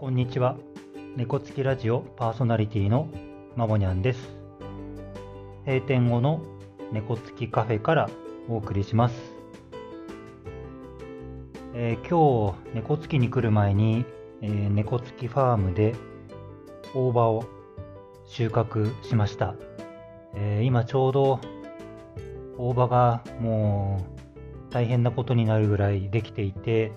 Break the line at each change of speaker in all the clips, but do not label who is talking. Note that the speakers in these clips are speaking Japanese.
こんにちは。猫つきラジオパーソナリティのまもにゃんです。閉店後の猫つきカフェからお送りします。えー今日、猫つきに来る前に、えー猫つきファームで大葉を収穫しました。えー今ちょうど大葉がもう大変なことになるぐらいできていて、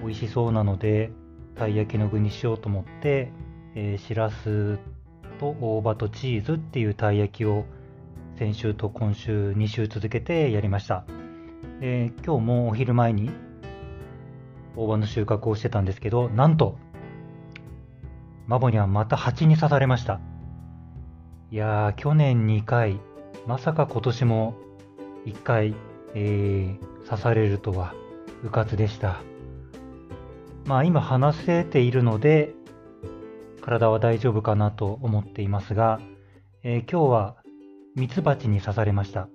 美味しそうなので、たい焼きの具にしようと思って、えーしらすと大葉とチーズっていうたい焼きを先週と今週2週続けてやりました。で今日もお昼前に大葉の収穫をしてたんですけど、なんと、マボにはまた蜂に刺されました。いやー、去年2回、まさか今年も1回、えー刺されるとは、うかつでした。まあ今話せているので、体は大丈夫かなと思っていますが、えー今日はミツバチに刺されました。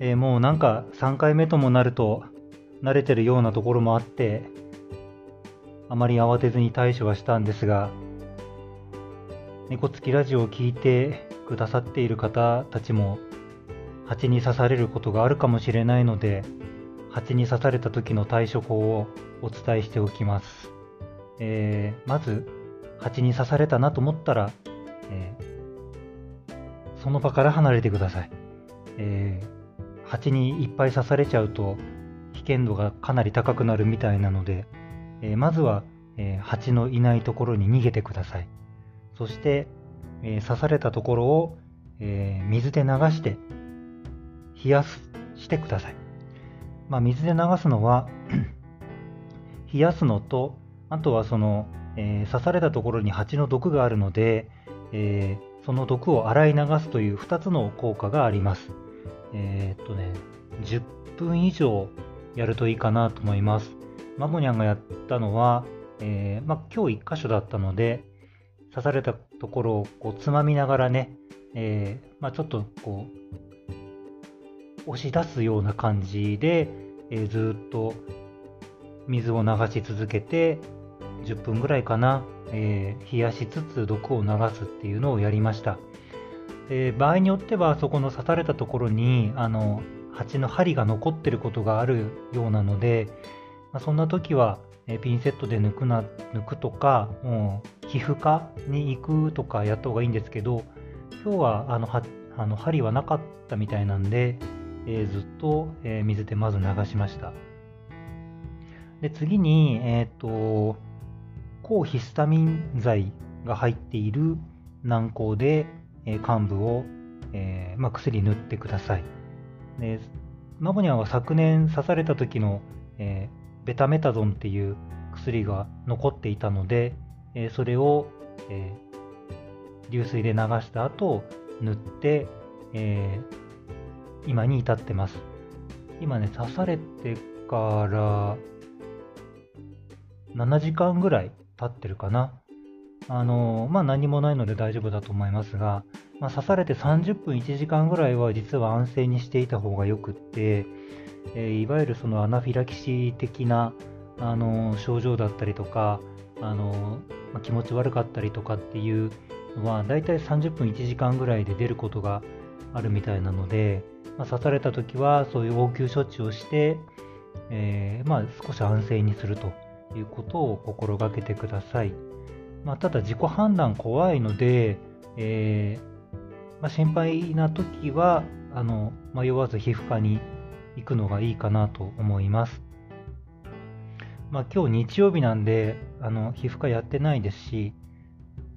えーもうなんか3回目ともなると慣れてるようなところもあって、あまり慌てずに対処はしたんですが、猫つきラジオを聞いてくださっている方たちも蜂に刺されることがあるかもしれないので、蜂に刺された時の対処法をお伝えしておきます。えーまず、蜂に刺されたなと思ったら、えーその場から離れてください。えー蜂にいっぱい刺されちゃうと危険度がかなり高くなるみたいなので、えーまずは、えー蜂のいないところに逃げてください。そして、えー刺されたところを、えー水で流して冷やすしてください。まあ、水で流すのは冷やすのとあとはその、えー刺されたところに蜂の毒があるので、えーその毒を洗い流すという2つの効果があります。えーっとね、10分以上やるといいかなと思います。マモニャンがやったのは、えーまあ、今日1箇所だったので、刺されたところをこうつまみながらね、えーまあ、ちょっとこう、押し出すような感じで、えーずっと水を流し続けて、10分ぐらいかな、えー冷やしつつ毒を流すっていうのをやりました。で場合によってはそこの刺されたところにあの蜂の針が残ってることがあるようなので、まあ、そんな時は、えーピンセットで抜くな抜くとかもう皮膚科に行くとかやった方がいいんですけど今日はあのはあの針はなかったみたいなんで、えーずっと、えー水でまず流しましたで次に、えっと抗ヒスタミン剤が入っている軟膏で、えー患部を、えーま、薬塗ってください。でマボニャンは昨年刺された時の、えベタメタゾンっていう薬が残っていたので、えそれを、え流水で流した後塗って、え今に至ってます。今ね、刺されてから7時間ぐらい経ってるかな。あのまあ何もないので大丈夫だと思いますが、まあ、刺されて30分1時間ぐらいは実は安静にしていた方がよくって、えーいわゆるそのアナフィラキシー的なあの症状だったりとかあの、まあ気持ち悪かったりとかっていうのはだいたい30分1時間ぐらいで出ることがあるみたいなので、まあ刺された時はそういう応急処置をして、えーまあ、少し安静にするということを心がけてください。まあ、ただ自己判断怖いので、えーまあ、心配な時はあの迷わず皮膚科に行くのがいいかなと思います。まあ、今日日曜日なんであの皮膚科やってないですし、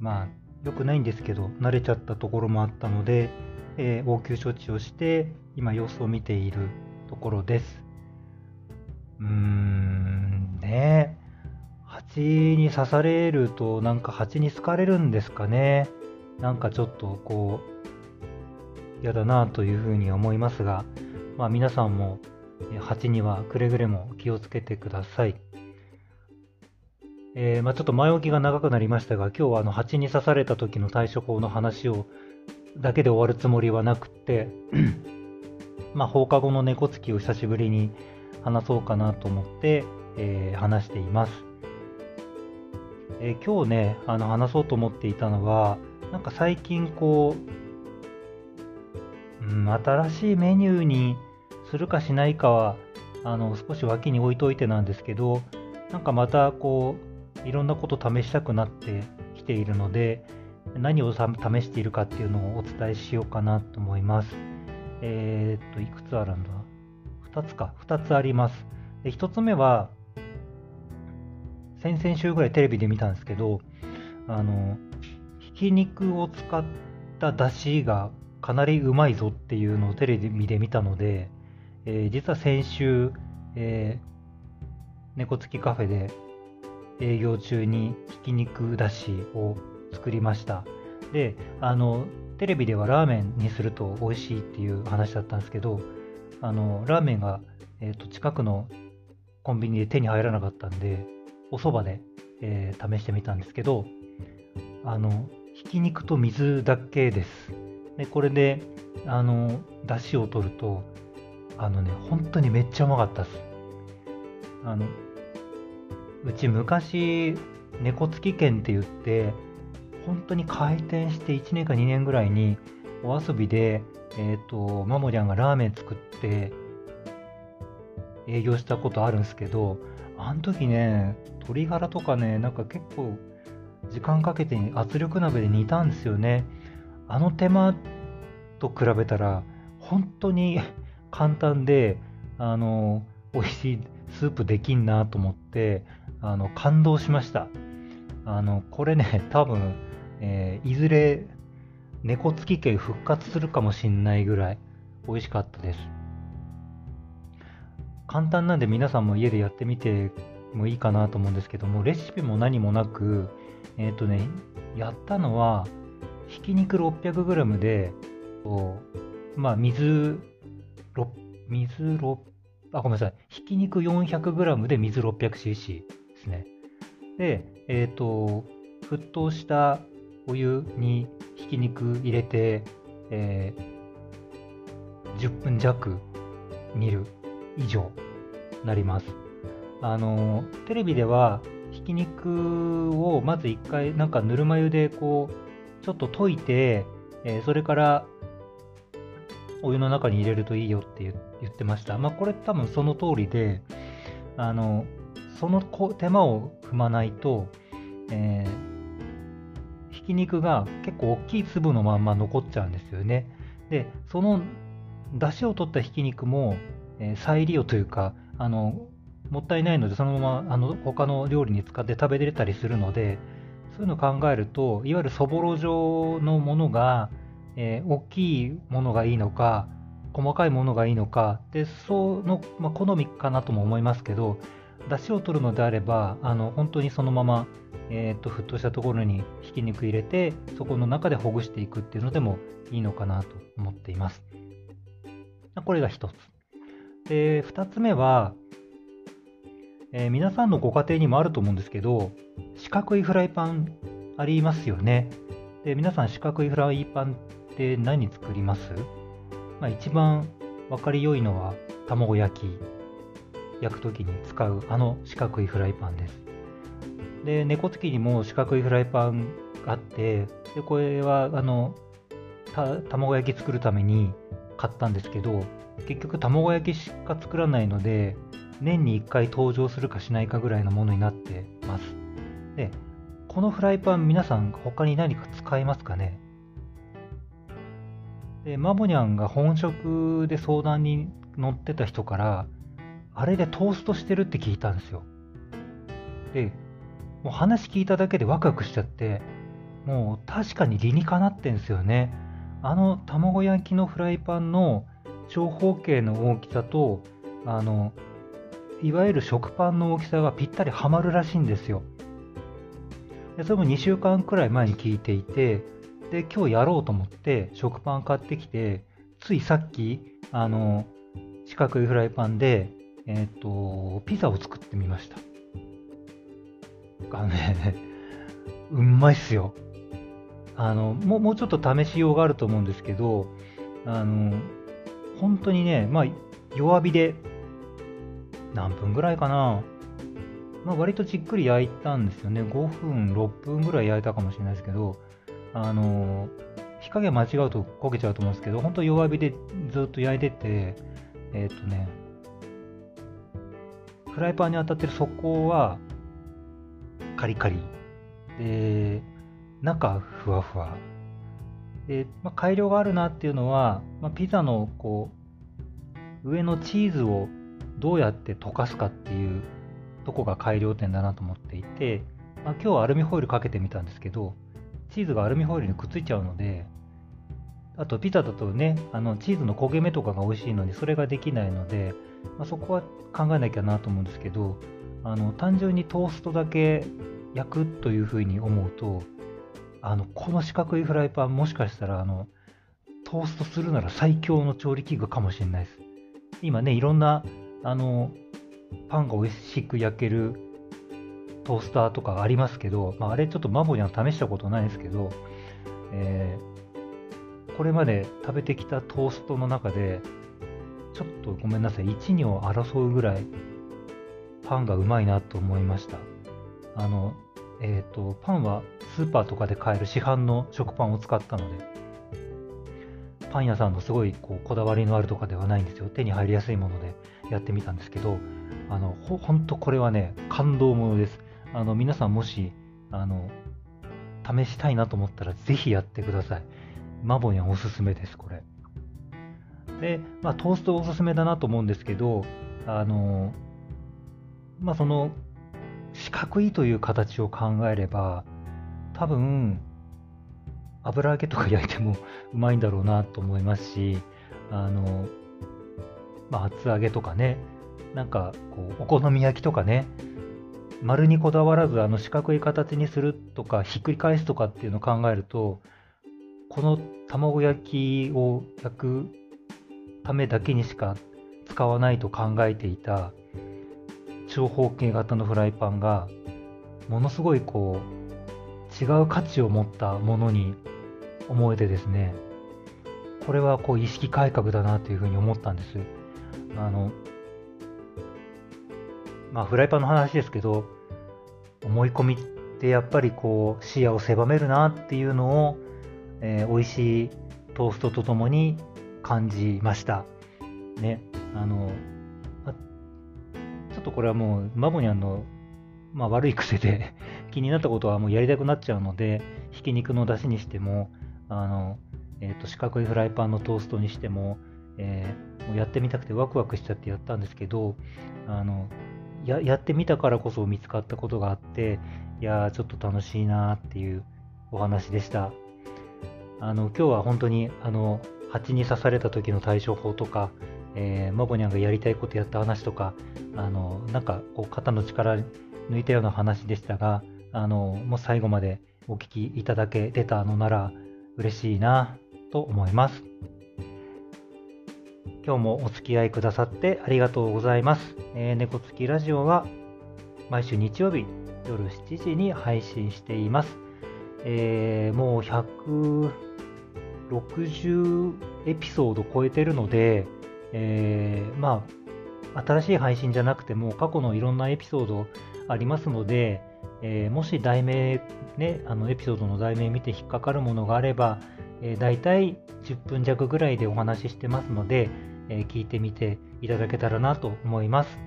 まあ良くないんですけど慣れちゃったところもあったので、えー応急処置をして今様子を見ているところです。うーんね蜂に刺されるとなんか蜂に好かれるんですかねなんかちょっとこう嫌だなというふうに思いますが、まあ、皆さんも蜂にはくれぐれも気をつけてください。えーまあ、ちょっと前置きが長くなりましたが今日はあの蜂に刺された時の対処法の話をだけで終わるつもりはなくて まあ放課後の猫つきを久しぶりに話そうかなと思って、えー、話しています。えー、今日ね、あの話そうと思っていたのは、なんか最近こう、うん、新しいメニューにするかしないかは、あの少し脇に置いといてなんですけど、なんかまたこう、いろんなこと試したくなってきているので、何を試しているかっていうのをお伝えしようかなと思います。えー、っと、いくつあるんだ ?2 つか。2つあります。で1つ目は、先々週ぐらいテレビで見たんですけど、あの、ひき肉を使った出汁がかなりうまいぞっていうのをテレビで見たので、えー、実は先週、えー、猫付きカフェで営業中にひき肉だしを作りました。で、あの、テレビではラーメンにすると美味しいっていう話だったんですけど、あの、ラーメンが、えーと、近くのコンビニで手に入らなかったんで、お蕎麦で、えー、試してみたんですけど、あの、ひき肉と水だけです。で、これで、あの、だしを取ると、あのね、本当にめっちゃうまかったです。あの、うち昔、猫付き券って言って、本当に開店して1年か2年ぐらいにお遊びで、えっ、ー、と、マモリャンがラーメン作って営業したことあるんですけど、あの時ね、鶏ガラとかね、なんか結構時間かけて圧力鍋で煮たんですよね。あの手間と比べたら、本当に 簡単で、あの、美味しいスープできんなと思って、あの、感動しました。あの、これね、多分、えー、いずれ猫付き系復活するかもしんないぐらい美味しかったです。簡単なんで皆さんも家でやってみてもいいかなと思うんですけども、レシピも何もなく、えっ、ー、とね、やったのは、ひき肉 600g で、まあ、水、水6、あ、ごめんなさい。ひき肉 400g で水 600cc ですね。で、えっ、ー、と、沸騰したお湯にひき肉入れて、えー、10分弱煮る以上なります。あのテレビではひき肉をまず1回なんかぬるま湯でこうちょっと溶いて、えー、それからお湯の中に入れるといいよって言ってました。まあこれ多分その通りであのその手間を踏まないと、えーひき肉が結構大きい粒のまんま残っちゃうんですよね。で、その出汁を取ったひき肉も、再利用というか、あの、もったいないので、そのままあの他の料理に使って食べれたりするので、そういうのを考えると、いわゆるそぼろ状のものが、えー、大きいものがいいのか、細かいものがいいのか、で、その、まあ、好みかなとも思いますけど、出汁を取るのであれば、あの本当にそのままえー、と沸騰したところにひき肉入れてそこの中でほぐしていくっていうのでもいいのかなと思っています。これが1つ。で2つ目は、えー、皆さんのご家庭にもあると思うんですけど四角いフライパンありますよね。で皆さん四角いフライパンって何作ります？まあ、一番分かりよいのは卵焼き焼く時に使うあの四角いフライパンです。で、猫付きにも四角いフライパンがあって、で、これは、あの、卵焼き作るために買ったんですけど、結局卵焼きしか作らないので、年に1回登場するかしないかぐらいのものになってます。で、このフライパン皆さん他に何か使いますかね？で、マボニャンが本職で相談に乗ってた人から、あれでトーストしてるって聞いたんですよ。で、もう話聞いただけでワクワクしちゃって、もう確かに理にかなってんすよね。あの卵焼きのフライパンの長方形の大きさと、あの、いわゆる食パンの大きさがぴったりはまるらしいんですよ。でそれも2週間くらい前に聞いていて、で、今日やろうと思って食パン買ってきて、ついさっき、あの、四角いフライパンで、えっ、と、ピザを作ってみました。がね、うまいっすよ。あの、もう、もうちょっと試しようがあると思うんですけど、あの、本当にね、まあ、弱火で、何分ぐらいかなまあ、割とじっくり焼いたんですよね。5分、6分ぐらい焼いたかもしれないですけど、あの火加減間違うと焦げちゃうと思うんですけど、本当弱火でずっと焼いてて、えっ、とね、フライパンに当たってる底はカリカリ。で、中ふわふわ。で、まあ、改良があるなっていうのは、まあ、ピザのこう、上のチーズをどうやって溶かすかっていうとこが改良点だなと思っていて、まあ、今日はアルミホイルかけてみたんですけど、チーズがアルミホイルにくっついちゃうので、あとピザだとね、あのチーズの焦げ目とかが美味しいのにそれができないので、まあ、そこは考えなきゃなと思うんですけど、あの単純にトーストだけ焼くというふうに思うと、あのこの四角いフライパンもしかしたらあのトーストするなら最強の調理器具かもしれないです。今ね、いろんなあのパンが美味しく焼けるトースターとかありますけど、まあ、あれちょっとマボには試したことないですけど、えー、これまで食べてきたトーストの中で、ちょっとごめんなさい、1、2を争うぐらいパンがうまいなと思いました。あの、えっ、ー、と、パンはスーパーとかで買える市販の食パンを使ったので、パン屋さんのすごいこうこだわりのあるとかではないんですよ。手に入りやすいものでやってみたんですけど、あの、ほほんとこれはね、感動ものです。あの、皆さんもし、あの、試したいなと思ったらぜひやってください。マボニャンおすすめです、これ。で、まあ、トーストおすすめだなと思うんですけど、あの、まあ、その、四角いという形を考えれば、多分、油揚げとか焼いてもうまいんだろうなと思いますし、あの、まあ、厚揚げとかね、なんか、こう、お好み焼きとかね、丸にこだわらず、あの、四角い形にするとか、ひっくり返すとかっていうのを考えると、この卵焼きを焼くためだけにしか使わないと考えていた長方形型のフライパンが、ものすごいこう、違う価値を持ったものに思えてですね、これはこう意識改革だなというふうに思ったんです。あの、まあフライパンの話ですけど、思い込みってやっぱりこう視野を狭めるなっていうのを、えー、美味しいトーストとともに感じました。ね、あの、ちょっとこれはもうマボニャンの、まあ、悪い癖で気になったことはもうやりたくなっちゃうので、ひき肉の出汁にしても、あの、え、ー、と、四角いフライパンのトーストにしても、えー、もうやってみたくてワクワクしちゃってやったんですけど、あの、ややってみたからこそ見つかったことがあって、いやー、ちょっと楽しいなっていうお話でした。あの、今日は本当に、あの、蜂に刺された時の対処法とか、え、マボニャンがやりたいことやった話とか、あの、なんか、こう、肩の力抜いたような話でしたが、あの、もう最後までお聞きいただけてたのなら嬉しいなと思います。今日もお付き合いくださってありがとうございます。えー、猫つきラジオは毎週日曜日夜7時に配信しています。えー、もう160エピソード超えてるので、えー、まあ、新しい配信じゃなくても過去のいろんなエピソードありますので、えー、もし題名、ね、あのエピソードの題名見て引っかかるものがあれば、えー、大体10分弱ぐらいでお話ししてますので、えー、聞いてみていただけたらなと思います。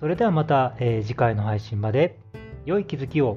それではまた、え、次回の配信まで良い気づきを